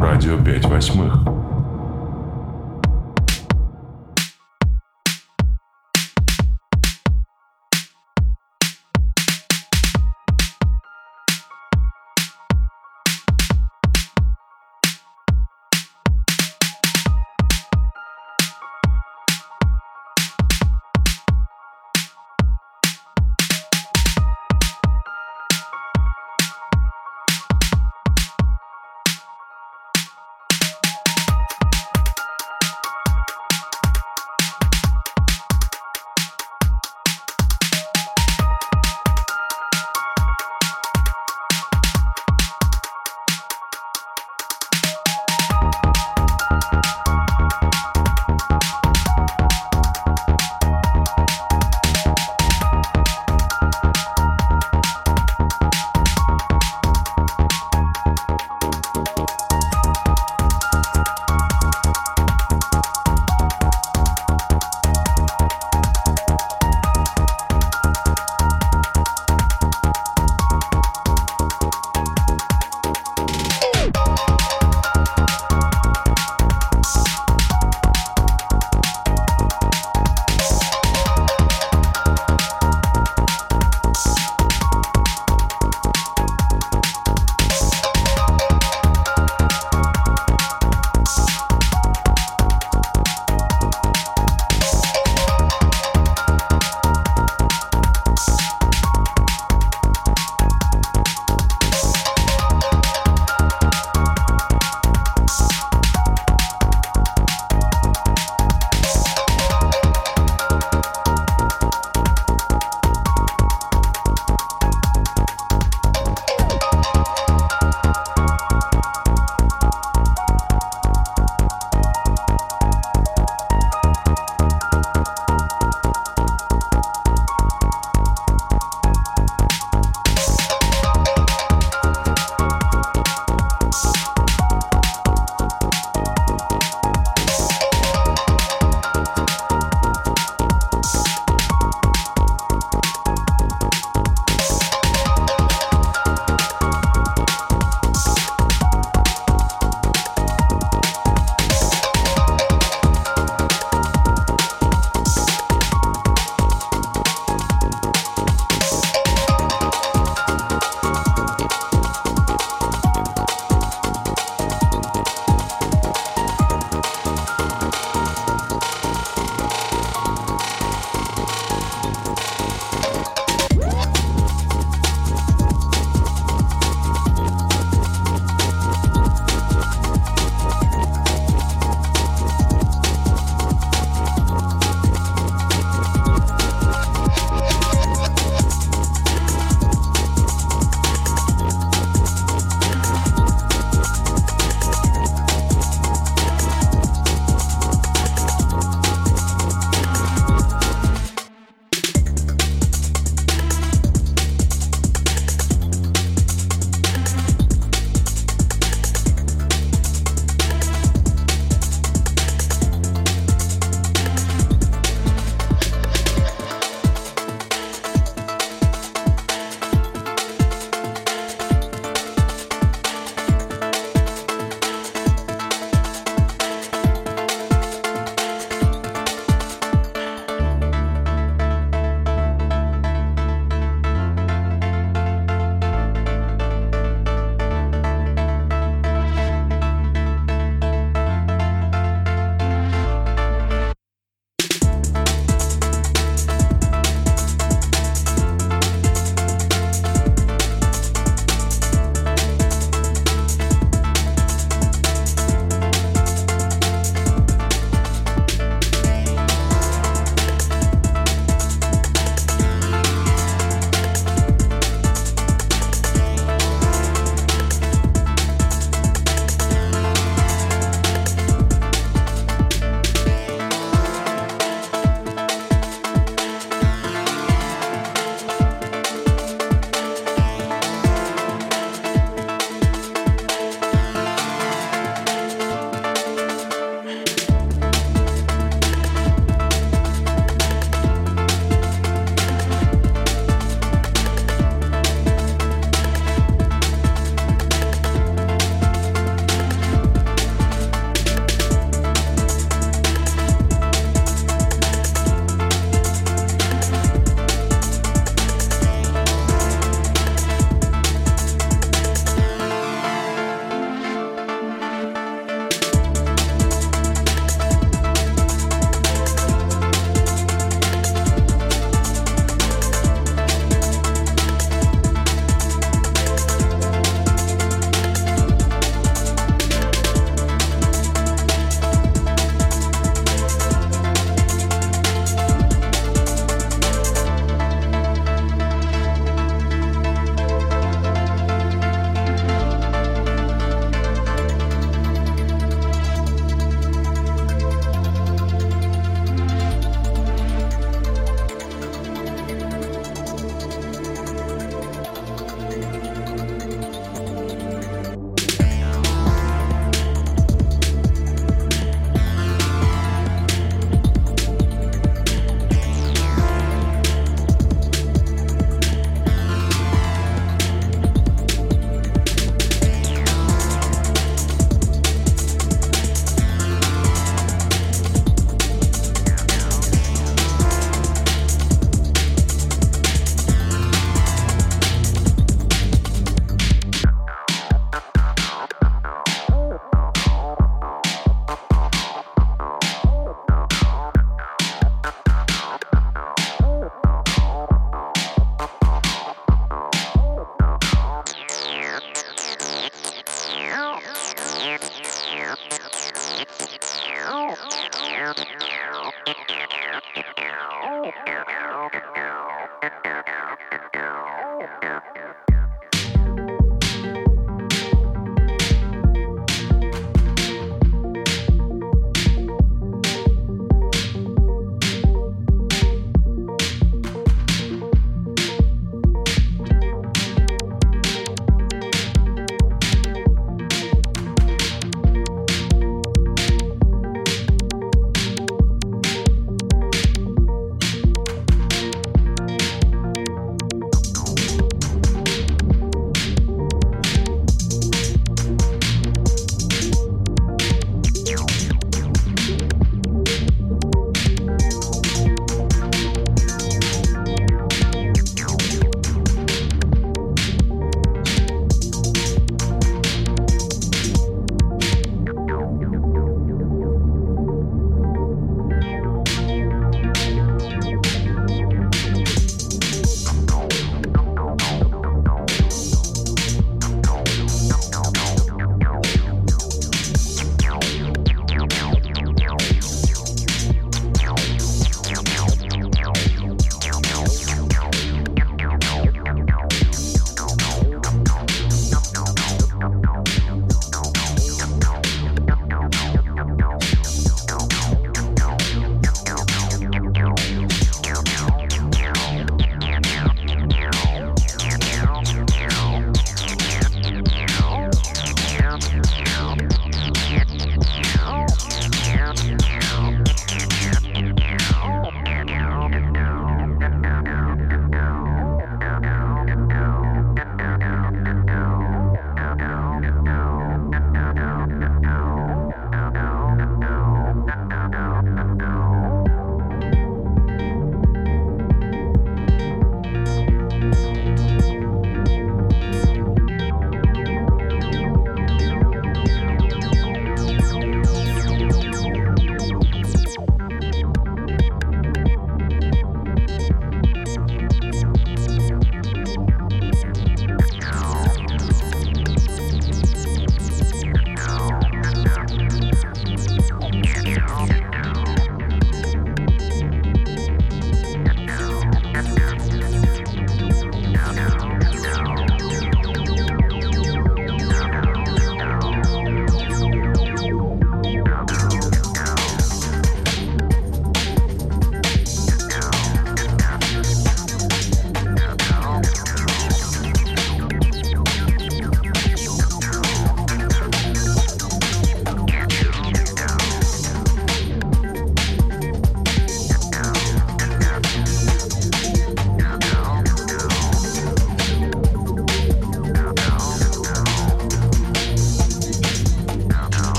Радио пять восьмых.